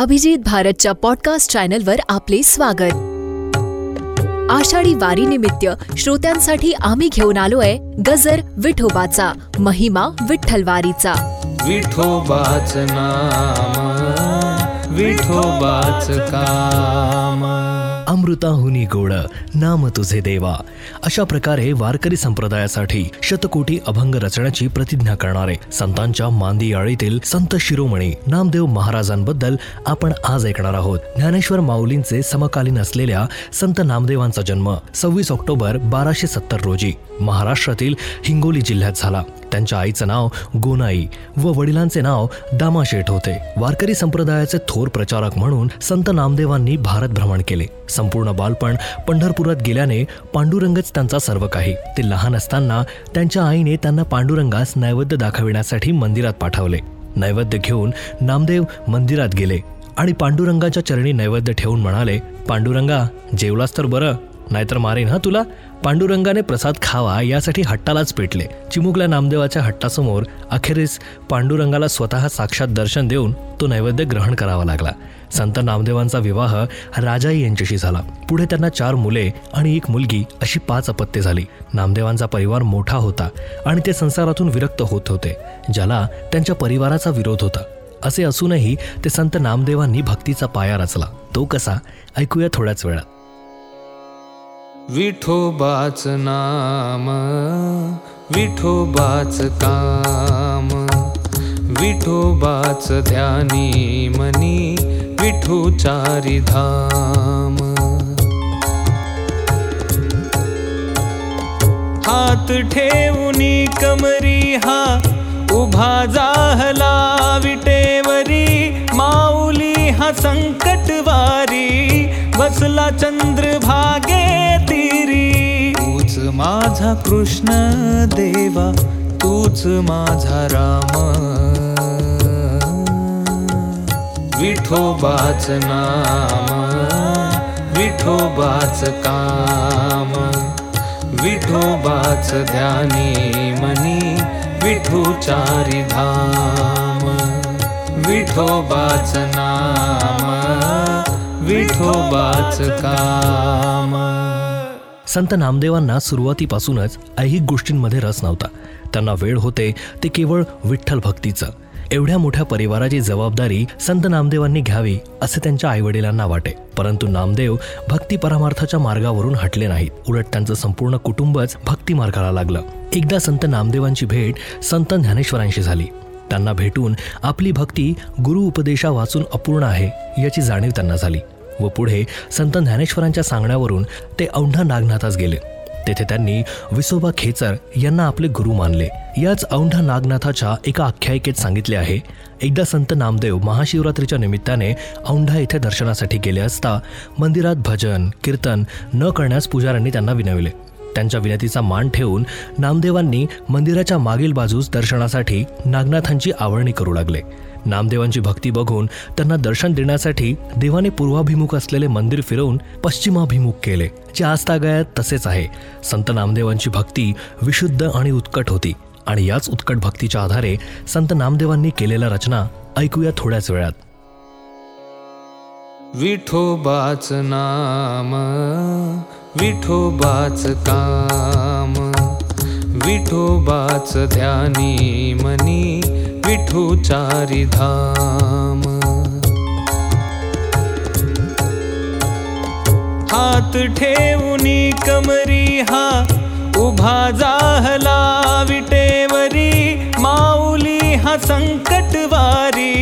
अभिजित भारतच्या पॉडकास्ट चॅनलवर आपले स्वागत. आषाढी वारीनिमित्त श्रोत्यांसाठी आम्ही घेऊन आलोय गजर विठोबाचा महिमा विठ्ठलवारीचा. विठोबाच नाम विठोबाच काम. अमृताहुनी गोड नाम तुझे देवा. अशा प्रकारे वारकरी संप्रदायासाठी शतकोटी अभंग रचण्याची प्रतिज्ञा करणारे संतांच्या मांदियाळीतील संत शिरोमणी नामदेव महाराजांबद्दल आपण आज ऐकणार आहोत. ज्ञानेश्वर माऊलींचे समकालीन असलेल्या संत नामदेवांचा जन्म सव्वीस ऑक्टोबर बाराशे सत्तर रोजी महाराष्ट्रातील हिंगोली जिल्ह्यात झाला. त्यांच्या आईचं नाव गोनाई व वडिलांचे नाव दामाशेठ होते. वारकरी संप्रदायाचे थोर प्रचारक म्हणून संत नामदेवांनी भारत भ्रमण केले. संपूर्ण बालपण पंढरपुरात गेल्याने पांडुरंगच त्यांचा सर्व काही. ते लहान असताना त्यांच्या आईने त्यांना पांडुरंगास नैवेद्य दाखविण्यासाठी मंदिरात पाठवले. नैवेद्य घेऊन नामदेव मंदिरात गेले आणि पांडुरंगाच्या चरणी नैवेद्य ठेवून म्हणाले पांडुरंगा जेवलास तर बरं नाहीतर मारेन हा तुला? पांडुरंगाने प्रसाद खावा यासाठी हट्टालाच पेटले. चिमुकल्या नामदेवाच्या हट्टासमोर अखेरीस पांडुरंगाला स्वतः साक्षात दर्शन देऊन तो नैवेद्य ग्रहण करावा लागला. संत नामदेवांचा विवाह राजाई यांच्याशी झाला. पुढे त्यांना चार मुले आणि एक मुलगी अशी पाच अपत्ये झाली. नामदेवांचा परिवार मोठा होता आणि ते संसारातून विरक्त होत होते ज्याला त्यांच्या परिवाराचा विरोध होता. असे असूनही ते संत नामदेवांनी भक्तीचा पाया रचला. तो कसा? ऐकूया थोड्याच वेळात. विठोबाच नाम विठोबाच काम विठोबाच ध्यानी मनी विठुचारी धाम। हात ठेवूनी कमरी हा उभा जाहला विटेवरी माऊली हा संकटवारी बसला चंद्रभागे तिरी तूच माझा कृष्ण देवा तूच माझा राम. विठोबाच नाम विठोबाच काम. विठोबाच ध्यानी मनी विठुचारी धाम. विठोबाच नाम विठोबाच काम संत नामदेवांना सुरुवातीपासूनच ऐहिक गोष्टींमध्ये रस नव्हता. त्यांना वेळ होते ते केवळ विठ्ठल भक्तीचं. एवढ्या मोठ्या परिवाराची जबाबदारी संत नामदेवांनी घ्यावी असे त्यांच्या आईवडिलांना वाटे. परंतु नामदेव भक्ती परमार्थाच्या मार्गावरून हटले नाहीत. उलट त्यांचं संपूर्ण कुटुंबच भक्ती मार्गाला लागलं. एकदा संत नामदेवांची भेट संत ज्ञानेश्वरांशी झाली. त्यांना भेटून आपली भक्ती गुरु उपदेशा वाचून अपूर्ण आहे याची जाणीव त्यांना झाली. व पुढे संत ज्ञानेश्वरांच्या सांगण्यावरून ते औंढा नागनाथास गेले. तेथे त्यांनी विसोबा खेचर यांना आपले गुरु मानले. याच औंढा नागनाथाच्या एका आख्यायिकेत सांगितले आहे एकदा संत नामदेव महाशिवरात्रीच्या निमित्ताने औंढा येथे दर्शनासाठी गेले असता मंदिरात भजन कीर्तन न करण्यास पुजाऱ्यांनी त्यांना विनविले. त्यांच्या विनंतीचा मान ठेवून नामदेवांनी मंदिराच्या मागील बाजूस दर्शनासाठी नागनाथांची आवळणी करू लागले. नामदेवांची भक्ती बघून त्यांना दर्शन देण्यासाठी देवाने पूर्वाभिमुख असलेले मंदिर फिरवून पश्चिमाभिमुख केले जे आजतागायत तसेच आहे. संत नामदेवांची भक्ती विशुद्ध आणि उत्कट होती आणि याच उत्कट भक्तीच्या आधारे संत नामदेवांनी केलेल्या रचना ऐकूया थोड्याच वेळात. विठोबाच नाम विठोबाच काम विठोबाच ध्यानी मनी विठुचारी धाम हात ठेवूनी कमरी हा उभा जाहला विटेवरी माऊली हा संकटवारी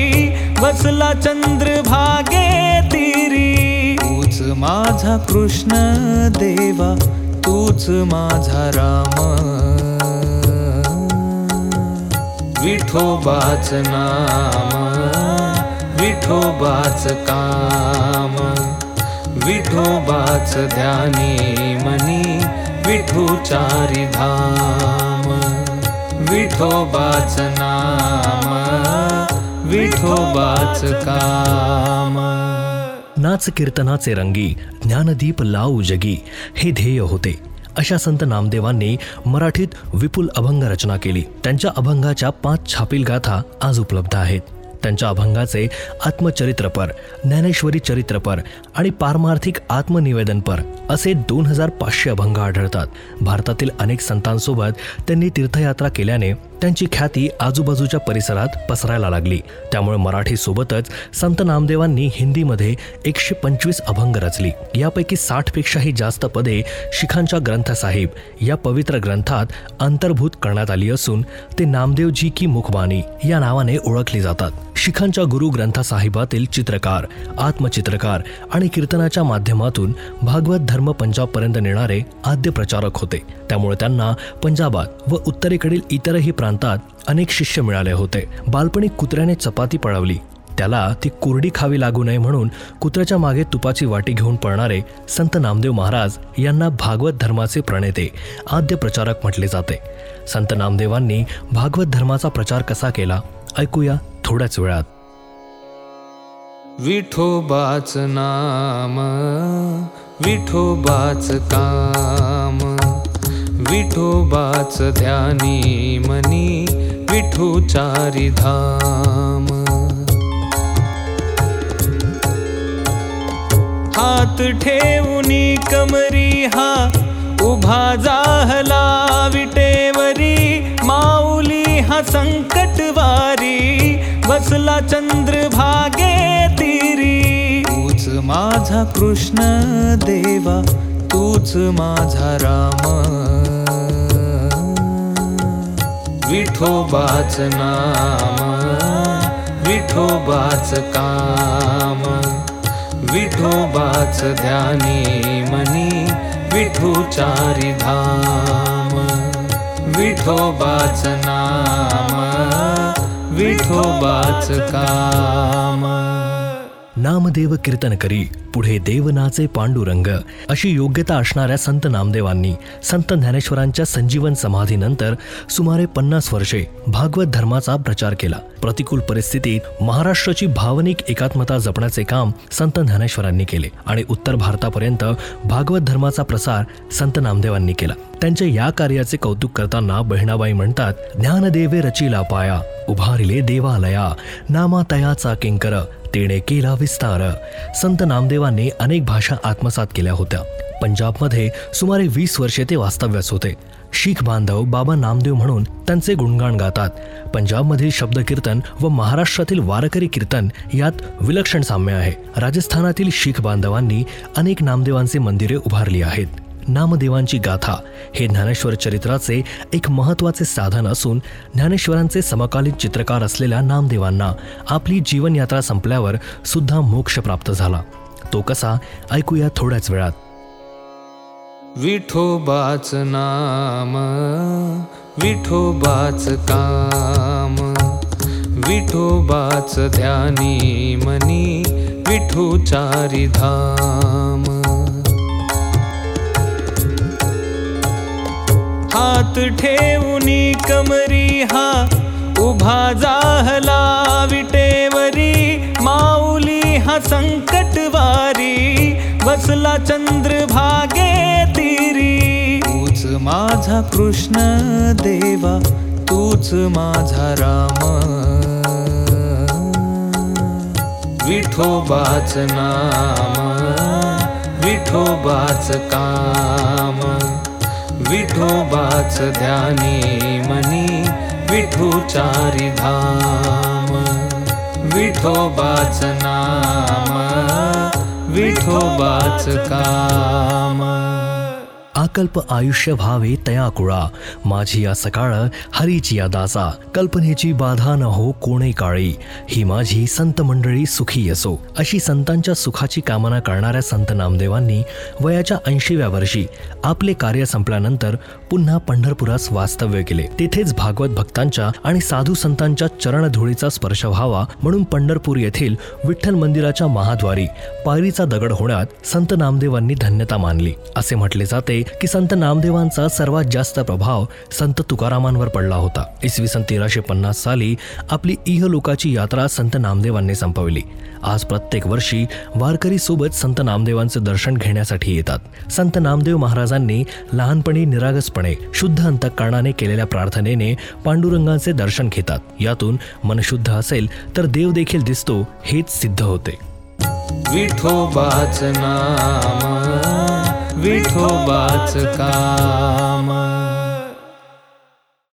बसला चंद्रभागे तिरी। तूच माझा कृष्ण देवा तूच माझा राम विठोबाच नाम विठोबाच काम विठोबाच ध्यानी मनी विठोचारी धाम विठोबाच नाम विठोबाच काम। नाच कीर्तनाचे रंगी ज्ञानदीप लावू जगी हे ध्येय होते. अशा संत नामदेवांनी मराठीत विपुल अभंग रचना केली. त्यांच्या अभंगाच्या पाच छापील गाथा आज उपलब्ध आहेत. त्यांच्या अभंगाचे आत्मचरित्रपर ज्ञानेश्वरी चरित्रपर आणि पारमार्थिक आत्मनिवेदनपर असे दोन हजार पाचशे अभंग आढळतात. भारतातील अनेक संतांसोबत त्यांनी तीर्थयात्रा केल्याने त्यांची ख्याती आजूबाजूच्या परिसरात पसरायला लागली. त्यामुळे मराठी सोबतच संत नामदेवांनी हिंदीमध्ये एकशे पंचवीस अभंग रचली. यापैकी साठपेक्षाही जास्त पदे शिखांच्या ग्रंथसाहेब या पवित्र ग्रंथात अंतर्भूत करण्यात आली असून ते नामदेवजी की मुखबानी या नावाने ओळखली जातात. शिखांच्या गुरु ग्रंथसाहिबातील चित्रकार आत्मचित्रकार आणि कीर्तनाच्या माध्यमातून भागवत धर्म पंजाबपर्यंत नेणारे आद्य प्रचारक होते. त्यामुळे त्यांना पंजाबात व उत्तरेकडील इतरही प्रांतात अनेक शिष्य मिळाले होते. बालपणी कुत्र्याने चपाती पळवली. त्याला ती कोरडी खावी लागू नये म्हणून कुत्र्याच्या मागे तुपाची वाटी घेऊन पळणारे संत नामदेव महाराज यांना भागवत धर्माचे प्रणेते आद्य प्रचारक म्हटले जाते. संत नामदेवांनी भागवत धर्माचा प्रचार कसा केला? ऐकूया थोड्याच वेळात. विठोबाच नाम विठोबाच काम विठोबाच ध्यानी मनी विठुचारी धाम. हात ठेवूनी कमरी हा उभा जाहला विटेवरी माऊली हा संकटवारी. बसला चंद्रभागे तिरी। तूच माझा कृष्ण देवा तूच माझा राम। विठोबाच नाम विठोबाच काम। विठोबाच ध्यानी मनी विठुचारी धाम। विठोबाच नाम विठोबाच काम. नामदेव कीर्तन करी पुढे देवनाचे पांडुरंग. अशी योग्यता असणाऱ्या संत नामदेवांनी संत ज्ञानेश्वरांच्या संजीवन समाधीनंतर सुमारे पन्नास वर्षे भागवत धर्माचा प्रचार केला. प्रतिकूल परिस्थितीत महाराष्ट्राची भावनिक एकात्मता जपण्याचे काम संत ज्ञानेश्वरांनी केले आणि उत्तर भारतापर्यंत भागवत धर्माचा प्रसार संत नामदेवांनी केला. त्यांच्या या कार्याचे कौतुक करताना बहिणाबाई म्हणतात ज्ञानदेवे रचिला पाया उभारिले देवालया नामातयाचा किंकर तेने केला विस्तार. संत नामदेवांनी अनेक भाषा आत्मसात केल्या होत्या. पंजाबमध्ये सुमारे वीस वर्षे ते वास्तव्यास होते. शीख बांधव बाबा नामदेव म्हणून त्यांचे गुणगाण गातात. पंजाबमधील शब्द कीर्तन व महाराष्ट्रातील वारकरी कीर्तन यात विलक्षण साम्य आहे. राजस्थानातील शीख बांधवांनी अनेक नामदेवांचे मंदिरे उभारली आहेत. नामदेवांची गाथा हे ज्ञानेश्वर चरित्राचे एक महत्त्वाचे साधन असून ज्ञानेश्वरांचे समकालीन चित्रकार असलेल्या नामदेवांना आपली जीवनयात्रा संपल्यावर सुद्धा मोक्ष प्राप्त झाला. तो कसा? ऐकूया थोड्याच वेळात. विठोबाच नाम विठोबाच काम विठोबाच ध्यानी मनी विठोचारी धाम. ठेवूनी कमरी हा उभा जाहला विटेवरी. माऊली हा संकटवारी बसला चंद्रभागे तिरी. तूच माझा कृष्ण देवा तूच माझा राम. विठोबाच नाम विठोबाच काम विठोबाच ध्यानी मनी विठुचारी धाम। विठोबाच नाम विठोबाच काम आकल्प आयुष्य व्हावे तया कुळा. माझी या सकाळ हरीची या दासा. कल्पनेची बाधा न हो कोणे काळी. ही माझी संत मंडळी सुखी असो. अशी संतांच्या सुखाची कामना करणाऱ्या संत नामदेवांनी वयाच्या ऐंशीव्या वर्षी आपले कार्य संपल्यानंतर पुन्हा पंढरपुरास वास्तव्य केले. तेथेच भागवत भक्तांच्या आणि साधू संतांच्या चरणधुळीचा स्पर्श व्हावा म्हणून पंढरपूर येथील विठ्ठल मंदिराच्या महाद्वारी पायरीचा दगड होण्यात संत नामदेवांनी धन्यता मानली. असे म्हटले जाते की संत नामदेवांचा सर्वात जास्त प्रभाव संत तुकारामांवर पडला होता. इसवी सन तेराशे पन्नास साली आपली इहलोकाची यात्रा संत नामदेवांनी संपवली. आज प्रत्येक वर्षी वारकरी सोबत संत नामदेवांचे दर्शन घेण्यासाठी येतात. संत नामदेव महाराजांनी लहानपणी निरागसपणे शुद्ध अंतकरणाने केलेल्या प्रार्थनेने पांडुरंगांचे दर्शन घेतात. यातून मन शुद्ध असेल तर देव देखील दिसतो हेच सिद्ध होते. विठोबाच नाम. विठोबाच काम